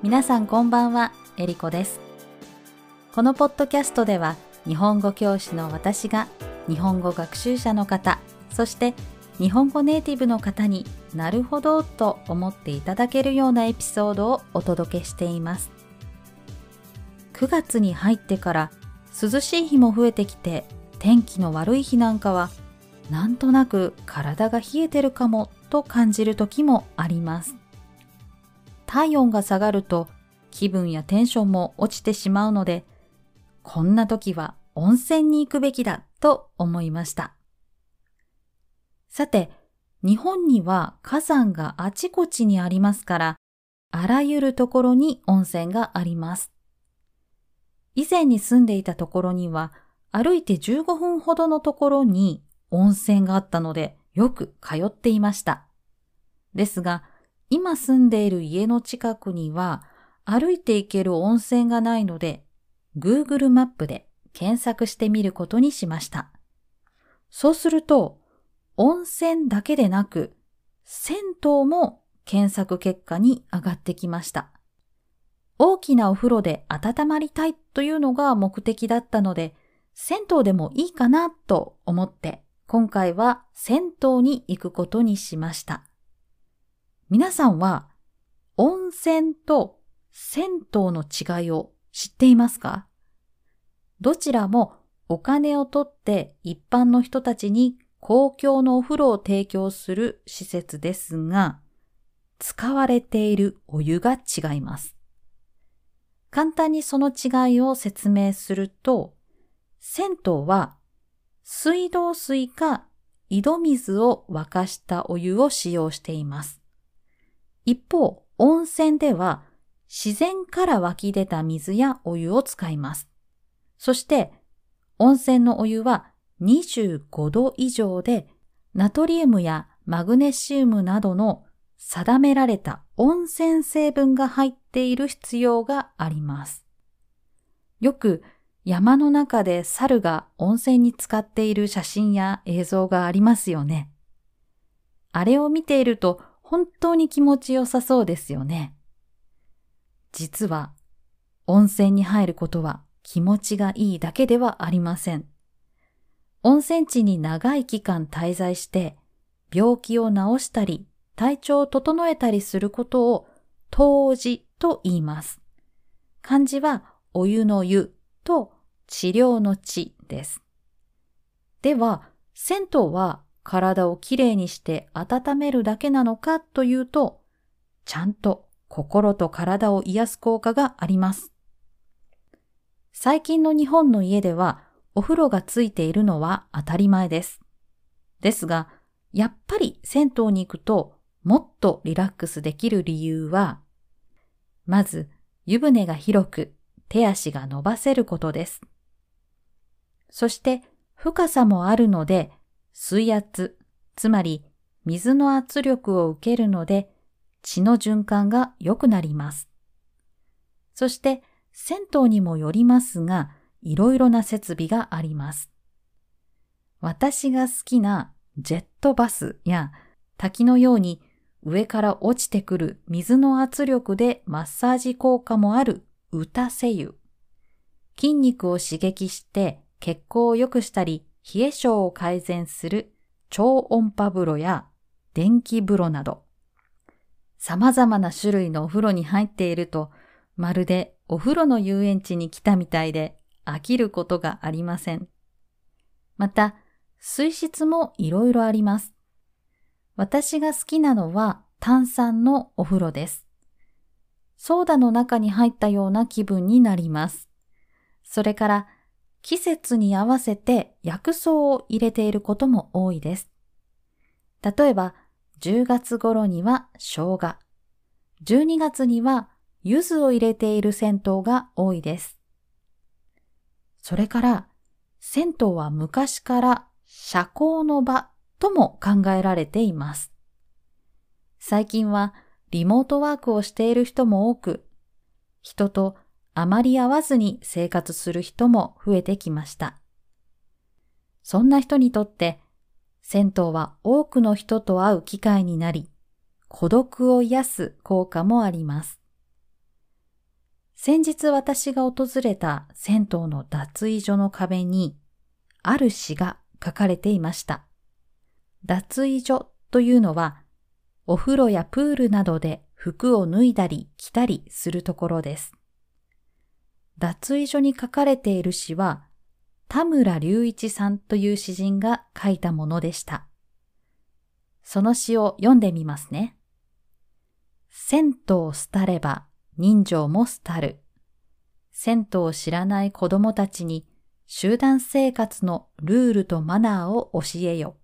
皆さんこんばんは、えりこです。このポッドキャストでは、日本語教師の私が、日本語学習者の方、そして日本語ネイティブの方になるほどと思っていただけるようなエピソードをお届けしています。9月に入ってから涼しい日も増えてきて天気の悪い日なんかはなんとなく体が冷えてるかもと感じる時もあります。体温が下がると気分やテンションも落ちてしまうので、こんな時は温泉に行くべきだと思いました。さて、日本には火山があちこちにありますから、あらゆるところに温泉があります。以前に住んでいたところには、歩いて15分ほどのところに温泉があったので、よく通っていました。ですが、今住んでいる家の近くには歩いて行ける温泉がないので、Google マップで検索してみることにしました。そうすると、温泉だけでなく、銭湯も検索結果に上がってきました。大きなお風呂で温まりたいというのが目的だったので、銭湯でもいいかなと思って、今回は銭湯に行くことにしました。皆さんは温泉と銭湯の違いを知っていますか？どちらもお金を取って一般の人たちに公共のお風呂を提供する施設ですが、使われているお湯が違います。簡単にその違いを説明すると、銭湯は水道水か井戸水を沸かしたお湯を使用しています。一方、温泉では自然から湧き出た水やお湯を使います。そして、温泉のお湯は25度以上で、ナトリウムやマグネシウムなどの定められた温泉成分が入っている必要があります。よく山の中で猿が温泉に使っている写真や映像がありますよね。あれを見ていると本当に気持ちよさそうですよね。実は、温泉に入ることは気持ちがいいだけではありません。温泉地に長い期間滞在して、病気を治したり、体調を整えたりすることを、湯治と言います。漢字は、お湯の湯と治療の治です。では、銭湯は体をきれいにして温めるだけなのかというと、ちゃんと心と体を癒す効果があります。最近の日本の家ではお風呂がついているのは当たり前です。ですが、やっぱり銭湯に行くともっとリラックスできる理由は、まず湯船が広く手足が伸ばせることです。そして深さもあるので水圧、つまり水の圧力を受けるので血の循環が良くなります。そして銭湯にもよりますが、いろいろな設備があります。私が好きなジェットバスや滝のように上から落ちてくる水の圧力でマッサージ効果もある歌せ湯。筋肉を刺激して血行を良くしたり冷え性を改善する超音波風呂や電気風呂など、様々な種類のお風呂に入っていると、まるでお風呂の遊園地に来たみたいで飽きることがありません。また、水質もいろいろあります。私が好きなのは炭酸のお風呂です。ソーダの中に入ったような気分になります。それから季節に合わせて薬草を入れていることも多いです。例えば、10月頃には生姜、12月には柚子を入れている銭湯が多いです。それから、銭湯は昔から社交の場とも考えられています。最近はリモートワークをしている人も多く、人とあまり会わずに生活する人も増えてきました。そんな人にとって、銭湯は多くの人と会う機会になり、孤独を癒す効果もあります。先日私が訪れた銭湯の脱衣所の壁に、ある詩が書かれていました。脱衣所というのは、お風呂やプールなどで服を脱いだり着たりするところです。脱衣所に書かれている詩は、田村隆一さんという詩人が書いたものでした。その詩を読んでみますね。銭湯を廃れば人情も廃る。銭湯を知らない子供たちに集団生活のルールとマナーを教えよ。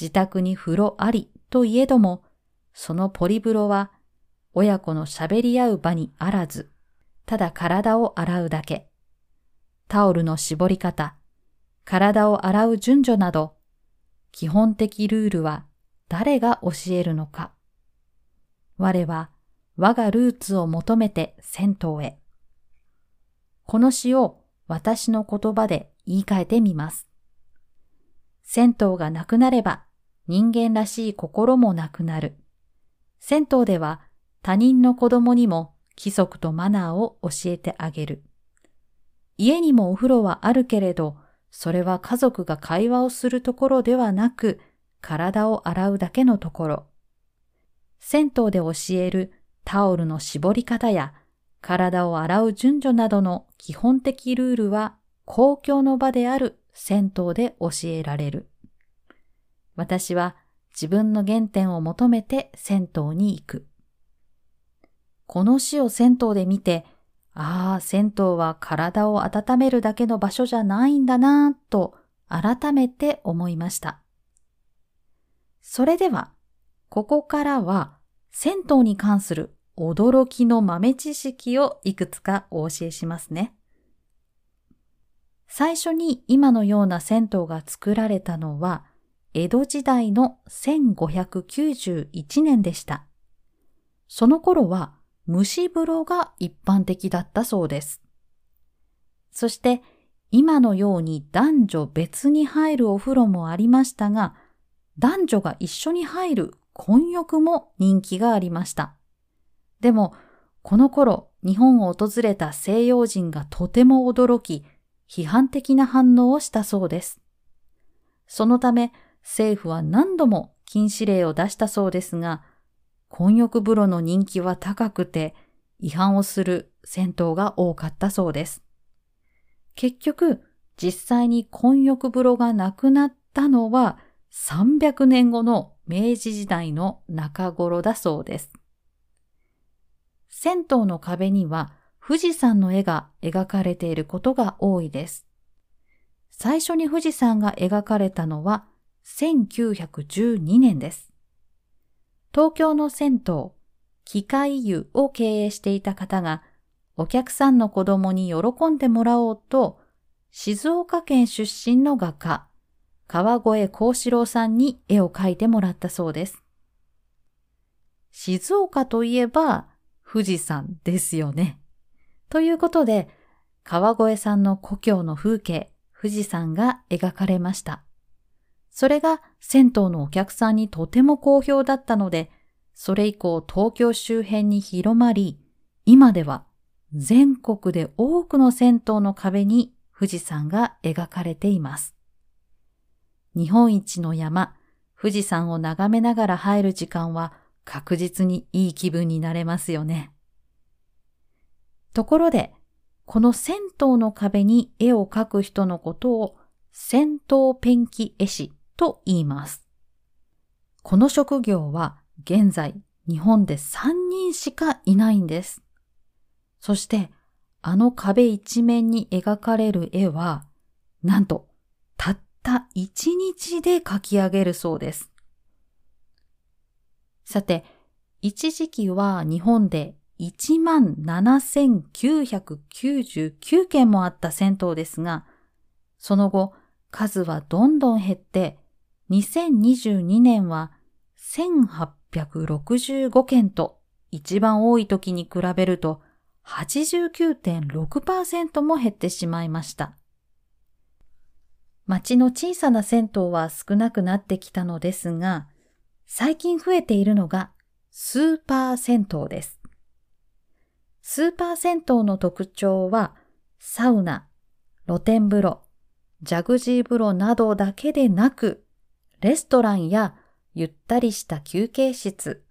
自宅に風呂ありといえども、そのポリ風呂は親子の喋り合う場にあらず、ただ体を洗うだけ。タオルの絞り方、体を洗う順序など、基本的ルールは誰が教えるのか。我は我がルーツを求めて銭湯へ。この詩を私の言葉で言い換えてみます。銭湯がなくなれば人間らしい心もなくなる。銭湯では他人の子供にも規則とマナーを教えてあげる。家にもお風呂はあるけれど、それは家族が会話をするところではなく、体を洗うだけのところ。銭湯で教えるタオルの絞り方や体を洗う順序などの基本的ルールは公共の場である銭湯で教えられる。私は自分の原点を求めて銭湯に行く。この詩を銭湯で見て、ああ、銭湯は体を温めるだけの場所じゃないんだなぁと改めて思いました。それでは、ここからは銭湯に関する驚きの豆知識をいくつかお教えしますね。最初に今のような銭湯が作られたのは江戸時代の1591年でした。その頃は蒸し風呂が一般的だったそうです。そして今のように男女別に入るお風呂もありましたが、男女が一緒に入る混浴も人気がありました。でも、この頃、日本を訪れた西洋人がとても驚き、批判的な反応をしたそうです。そのため、政府は何度も禁止令を出したそうですが、混浴風呂の人気は高くて、違反をする銭湯が多かったそうです。結局、実際に混浴風呂がなくなったのは300年後の明治時代の中頃だそうです。銭湯の壁には富士山の絵が描かれていることが多いです。最初に富士山が描かれたのは1912年です。東京の銭湯、機械湯を経営していた方がお客さんの子供に喜んでもらおうと静岡県出身の画家、川越幸四郎さんに絵を描いてもらったそうです。静岡といえば富士山ですよね。ということで、川越さんの故郷の風景、富士山が描かれました。それが銭湯のお客さんにとても好評だったので、それ以降東京周辺に広まり、今では全国で多くの銭湯の壁に富士山が描かれています。日本一の山、富士山を眺めながら入る時間は確実にいい気分になれますよね。ところで、この銭湯の壁に絵を描く人のことを銭湯ペンキ絵師と言います。この職業は現在日本で3人しかいないんです。そしてあの壁一面に描かれる絵はなんとたった1日で描き上げるそうです。さて、一時期は日本で17,999件もあった銭湯ですが、その後数はどんどん減って、2022年は1865件と一番多い時に比べると89.6%も減ってしまいました。町の小さな銭湯は少なくなってきたのですが、最近増えているのがスーパー銭湯です。スーパー銭湯の特徴は、サウナ、露天風呂、ジャグジー風呂などだけでなく、レストランやゆったりした休憩室、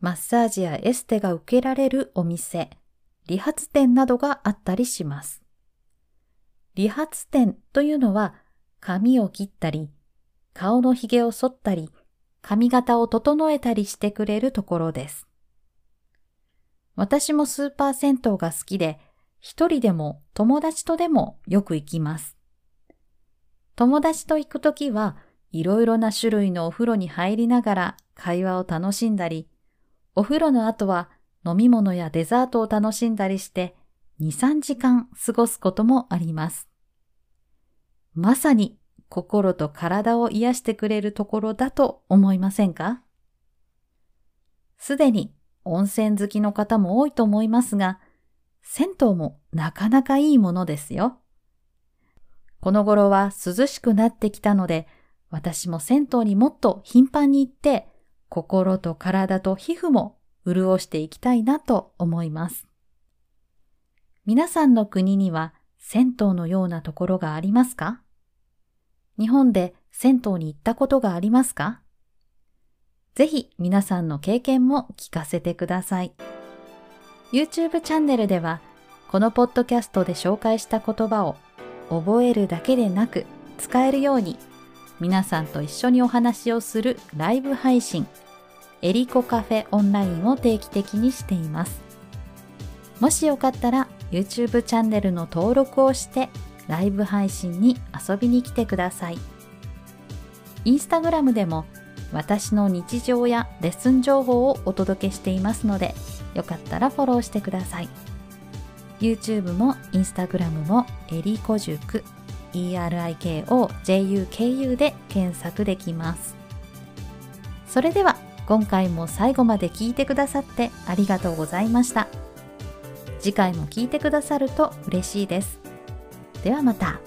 マッサージやエステが受けられるお店、理髪店などがあったりします。理髪店というのは髪を切ったり、顔の髭を剃ったり、髪型を整えたりしてくれるところです。私もスーパー銭湯が好きで、一人でも友達とでもよく行きます。友達と行くときはいろいろな種類のお風呂に入りながら会話を楽しんだり、お風呂の後は飲み物やデザートを楽しんだりして2、3時間過ごすこともあります。まさに心と体を癒してくれるところだと思いませんか？すでに温泉好きの方も多いと思いますが、銭湯もなかなかいいものですよ。この頃は涼しくなってきたので、私も銭湯にもっと頻繁に行って、心と体と皮膚も潤していきたいなと思います。皆さんの国には銭湯のようなところがありますか？日本で銭湯に行ったことがありますか？ぜひ皆さんの経験も聞かせてください。YouTube チャンネルでは、このポッドキャストで紹介した言葉を覚えるだけでなく使えるように、皆さんと一緒にお話をするライブ配信、エリコカフェオンラインを定期的にしています。もしよかったら YouTube チャンネルの登録をしてライブ配信に遊びに来てください。インスタグラムでも私の日常やレッスン情報をお届けしていますので、よかったらフォローしてください。YouTube も Instagram もエリコ塾 ERIKOJUKU で検索できます。それでは今回も最後まで聞いてくださってありがとうございました。次回も聞いてくださると嬉しいです。ではまた。